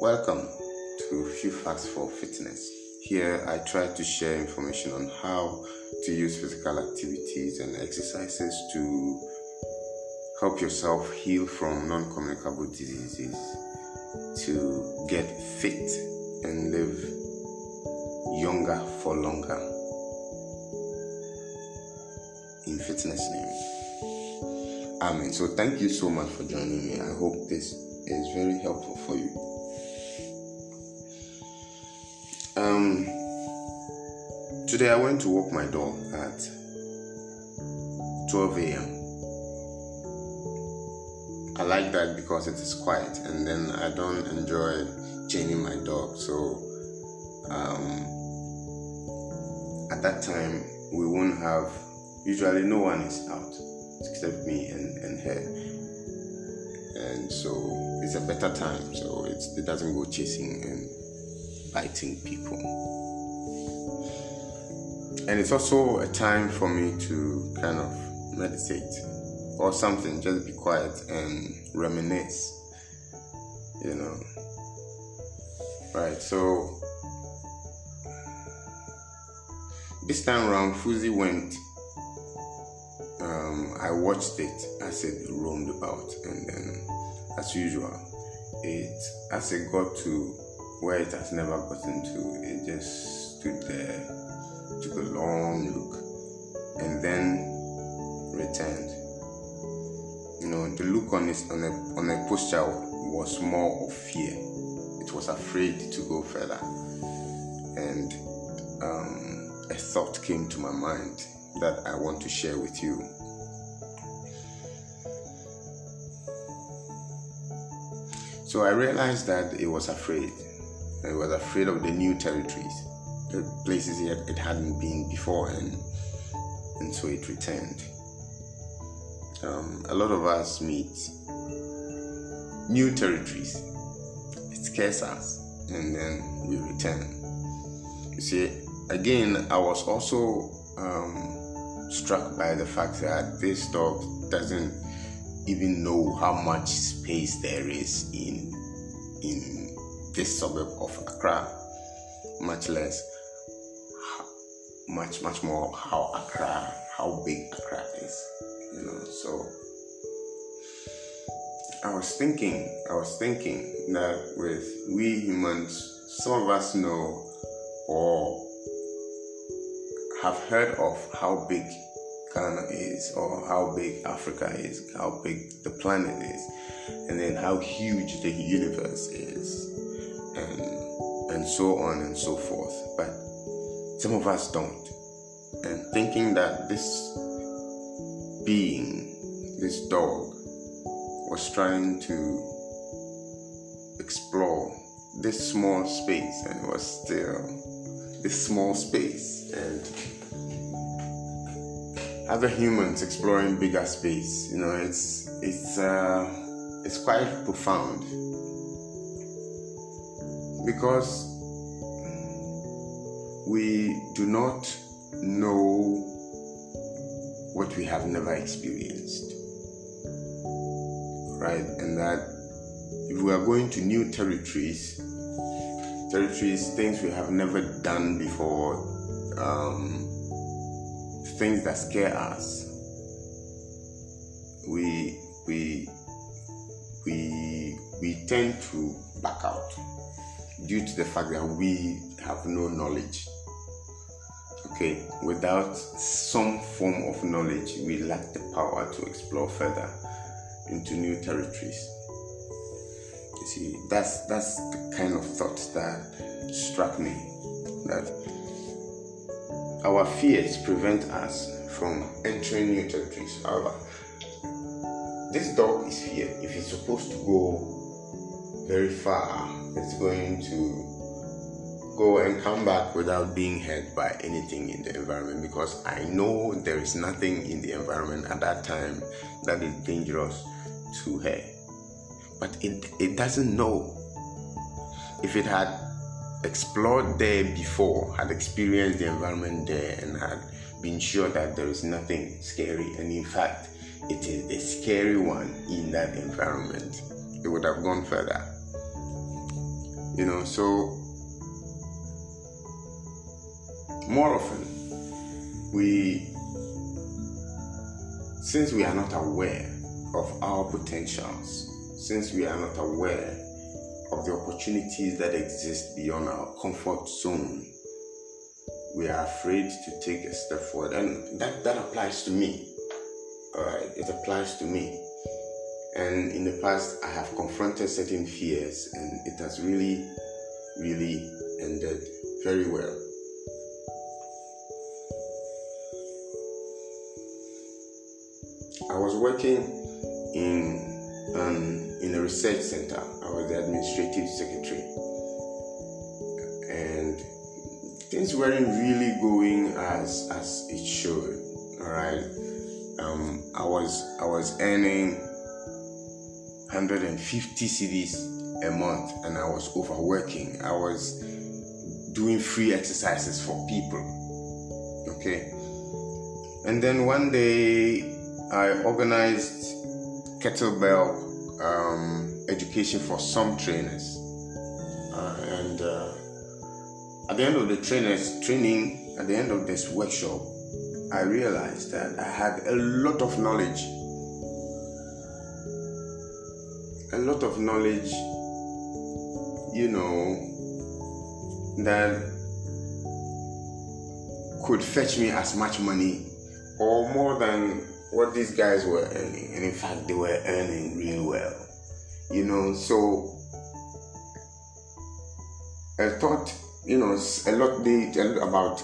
Welcome to Few Facts for Fitness. Here I try to share information on how to use physical activities and exercises to help yourself heal from non communicable diseases, to get fit and live younger for longer. In fitness name. Amen. So thank you so much for joining me. I hope this is very helpful for you. Um, today I went to walk my dog at 12 a.m. I like that because it is quiet and then I don't enjoy chaining my dog. So um, at that time, we won't have, usually, no one is out except me and, and her. And so it's a better time, so it doesn't go chasing and biting people. And it's also a time for me to kind of meditate or something, just be quiet and reminisce, you know. Right, so this time around, Fuzi went. Um, I watched it as it roamed about, and then, as usual, it as it got to where it has never gotten to, it just stood there, took a long look, and then returned. You know, the look on its on a on a posture was more of fear. It was afraid to go further, and um, a thought came to my mind that I want to share with you. So I realized that it was afraid. It was afraid of the new territories, the places it, it hadn't been before, and and so it returned. Um, a lot of us meet new territories. It scares us, and then we return. You see, again, I was also um, struck by the fact that this dog doesn't even know how much space there is in in this suburb of Accra, much less much much more how Accra how big Accra is, you know. So I was thinking, I was thinking that with we humans, some of us know or have heard of how big Ghana is, or how big Africa is, how big the planet is, and then how huge the universe is, so on and so forth. But some of us don't. And thinking that this being, this dog, was trying to explore this small space and was still this small space and other humans exploring bigger space. You know, it's it's uh, it's quite profound because we do not know what we have never experienced, right? And that if we are going to new territories, territories, things we have never done before. Um, things that scare us we we we we tend to back out due to the fact that we have no knowledge okay without some form of knowledge we lack the power to explore further into new territories you see that's that's the kind of thought that struck me that our fears prevent us from entering new territories. However, this dog is fear. If it's supposed to go very far, it's going to go and come back without being hurt by anything in the environment because I know there is nothing in the environment at that time that is dangerous to her. But it, it doesn't know. If it had explored there before, had experienced the environment there, and had been sure that there is nothing scary, and in fact, it is the scary one in that environment, it would have gone further. You know, so more often we since we are not aware of our potentials, since we are not aware of the opportunities that exist beyond our comfort zone, we are afraid to take a step forward. And that, that applies to me. All right, it applies to me. And in the past, I have confronted certain fears, and it has really, really ended very well. I was working in um, in a research center. I was the administrative secretary, and things weren't really going as as it should. All right, um, I was I was earning 150 cedis a month, and I was overworking. I was doing free exercises for people. Okay, and then one day I organized kettlebell um, education for some trainers. Uh, and uh, at the end of the trainers training, at the end of this workshop, I realized that I had a lot of knowledge. A lot of knowledge, you know, that could fetch me as much money or more than what these guys were earning, and in fact, they were earning real well. You know, so I thought, you know, a lot they about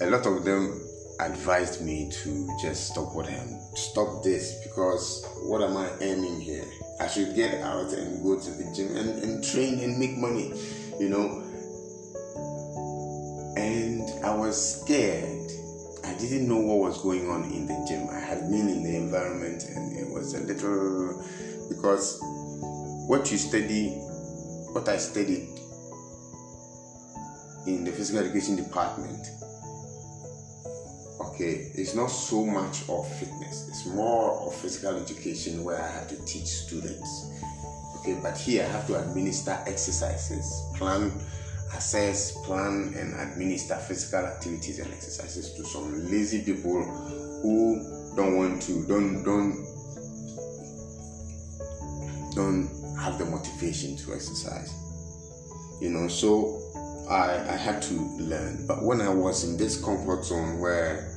a lot of them advised me to just stop what I'm stop this because what am I earning here? I should get out and go to the gym and, and train and make money, you know. And I was scared didn't know what was going on in the gym. I had been in the environment and it was a little because what you study, what I studied in the physical education department, okay, it's not so much of fitness, it's more of physical education where I have to teach students. Okay, but here I have to administer exercises, plan assess, plan, and administer physical activities and exercises to some lazy people who don't want to, don't, don't, don't have the motivation to exercise. You know, so I, I had to learn. But when I was in this comfort zone where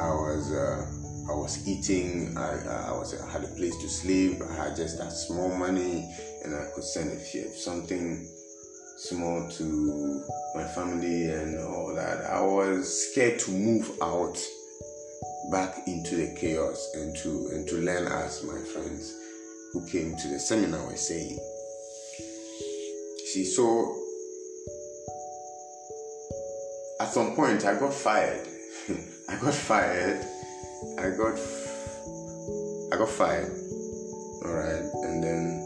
I was, uh, I was eating. I, I was I had a place to sleep. I had just that small money, and I could send a few something small to my family and all that. I was scared to move out back into the chaos and to and to learn as my friends who came to the seminar were saying. See, so at some point I got fired. I got fired. I got I got fired. Alright, and then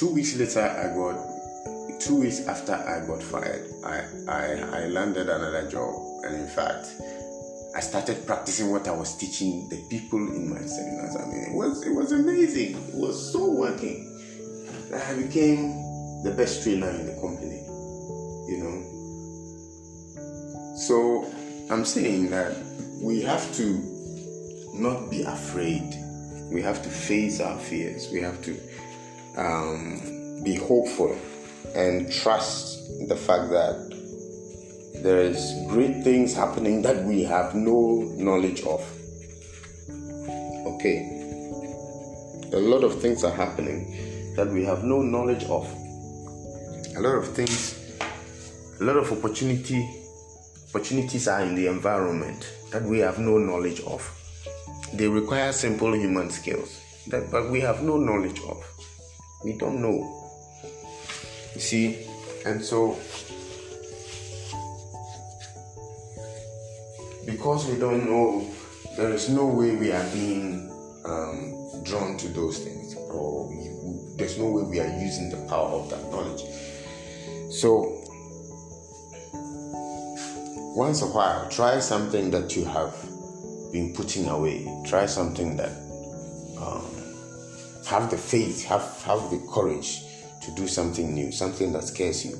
two weeks later i got two weeks after i got fired i i, I landed another job. And in fact i started practicing what i was teaching the people in my seminars. I mean it was it was amazing. It was so working. I became the best trainer in the company you know? So i'm saying that we have to not be afraid. We have to face our fears. We have to um, be hopeful and trust the fact that there is great things happening that we have no knowledge of. Okay. A lot of things are happening that we have no knowledge of. A lot of things, a lot of opportunity, opportunities are in the environment that we have no knowledge of. They require simple human skills that but we have no knowledge of. We don't know. You see, and so because we don't know, there is no way we are being um, drawn to those things, or we, there's no way we are using the power of that knowledge. So, once a while, try something that you have been putting away. Try something that have the faith, have have the courage to do something new, something that scares you.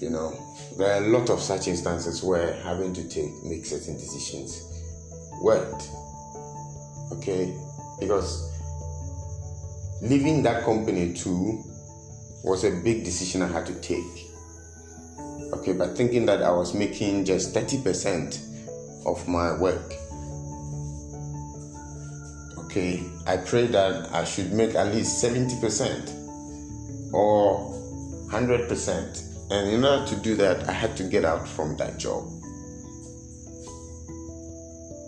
You know, there are a lot of such instances where having to take make certain decisions worked. Okay, because leaving that company too was a big decision I had to take. Okay, but thinking that I was making just 30% of my work. Okay, I pray that I should make at least 70% or 100%. And in order to do that, I had to get out from that job.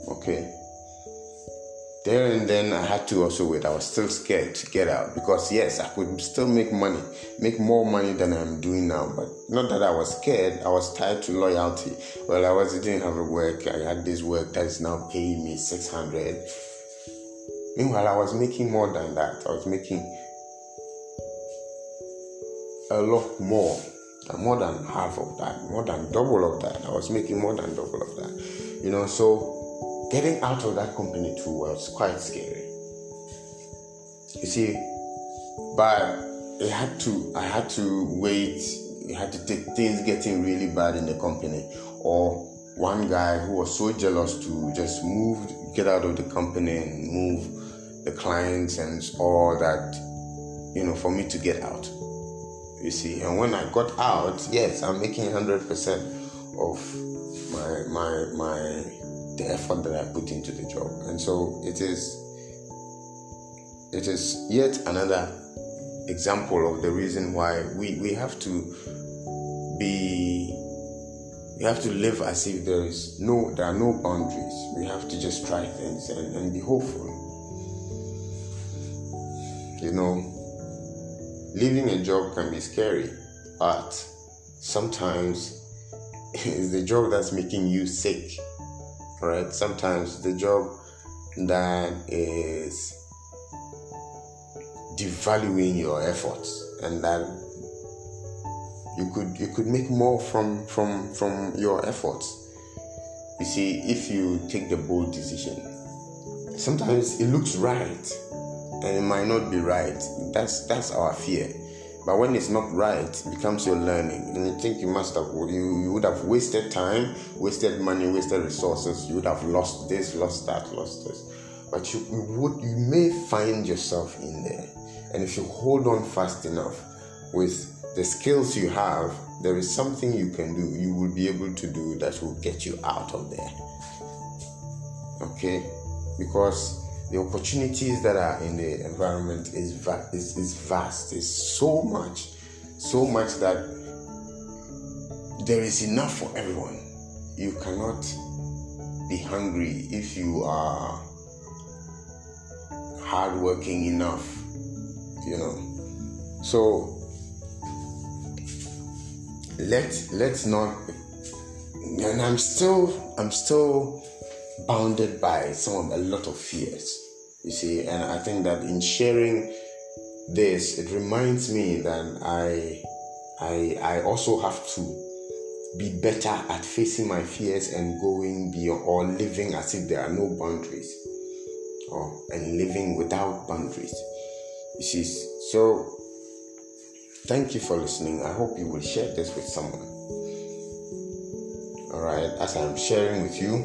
Okay. There and then I had to also wait. I was still scared to get out because yes, I could still make money, make more money than I'm doing now. But not that I was scared. I was tied to loyalty. Well, I was didn't have a work. I had this work that is now paying me six hundred. Meanwhile, I was making more than that. I was making a lot more more than half of that, more than double of that. I was making more than double of that. You know, so getting out of that company too was quite scary. You see, but it had to I had to wait, it had to take things getting really bad in the company. Or one guy who was so jealous to just move, get out of the company and move the clients and all that, you know, for me to get out. You see, and when I got out, yes, I'm making hundred percent of my my my the effort that I put into the job, and so it is. It is yet another example of the reason why we, we have to be we have to live as if there is no there are no boundaries. We have to just try things and, and be hopeful you know leaving a job can be scary, but sometimes it's the job that's making you sick, right? Sometimes the job that is devaluing your efforts and that you could you could make more from from from your efforts you see if you take the bold decision sometimes it looks right and it might not be right. That's that's our fear. But when it's not right, it becomes your learning, and you think you must have you, you would have wasted time, wasted money, wasted resources. You would have lost this, lost that, lost this. But you, you would you may find yourself in there, and if you hold on fast enough with the skills you have, there is something you can do. You will be able to do that will get you out of there. Okay, because the opportunities that are in the environment is, va- is, is vast. It's so much, so much that there is enough for everyone. You cannot be hungry if you are hardworking enough, you know. So let let's not and I'm still I'm still bounded by some a lot of fears. You see, and I think that in sharing this, it reminds me that I I I also have to be better at facing my fears and going beyond or living as if there are no boundaries. Or and living without boundaries. You see, so thank you for listening. I hope you will share this with someone. All right, as I'm sharing with you,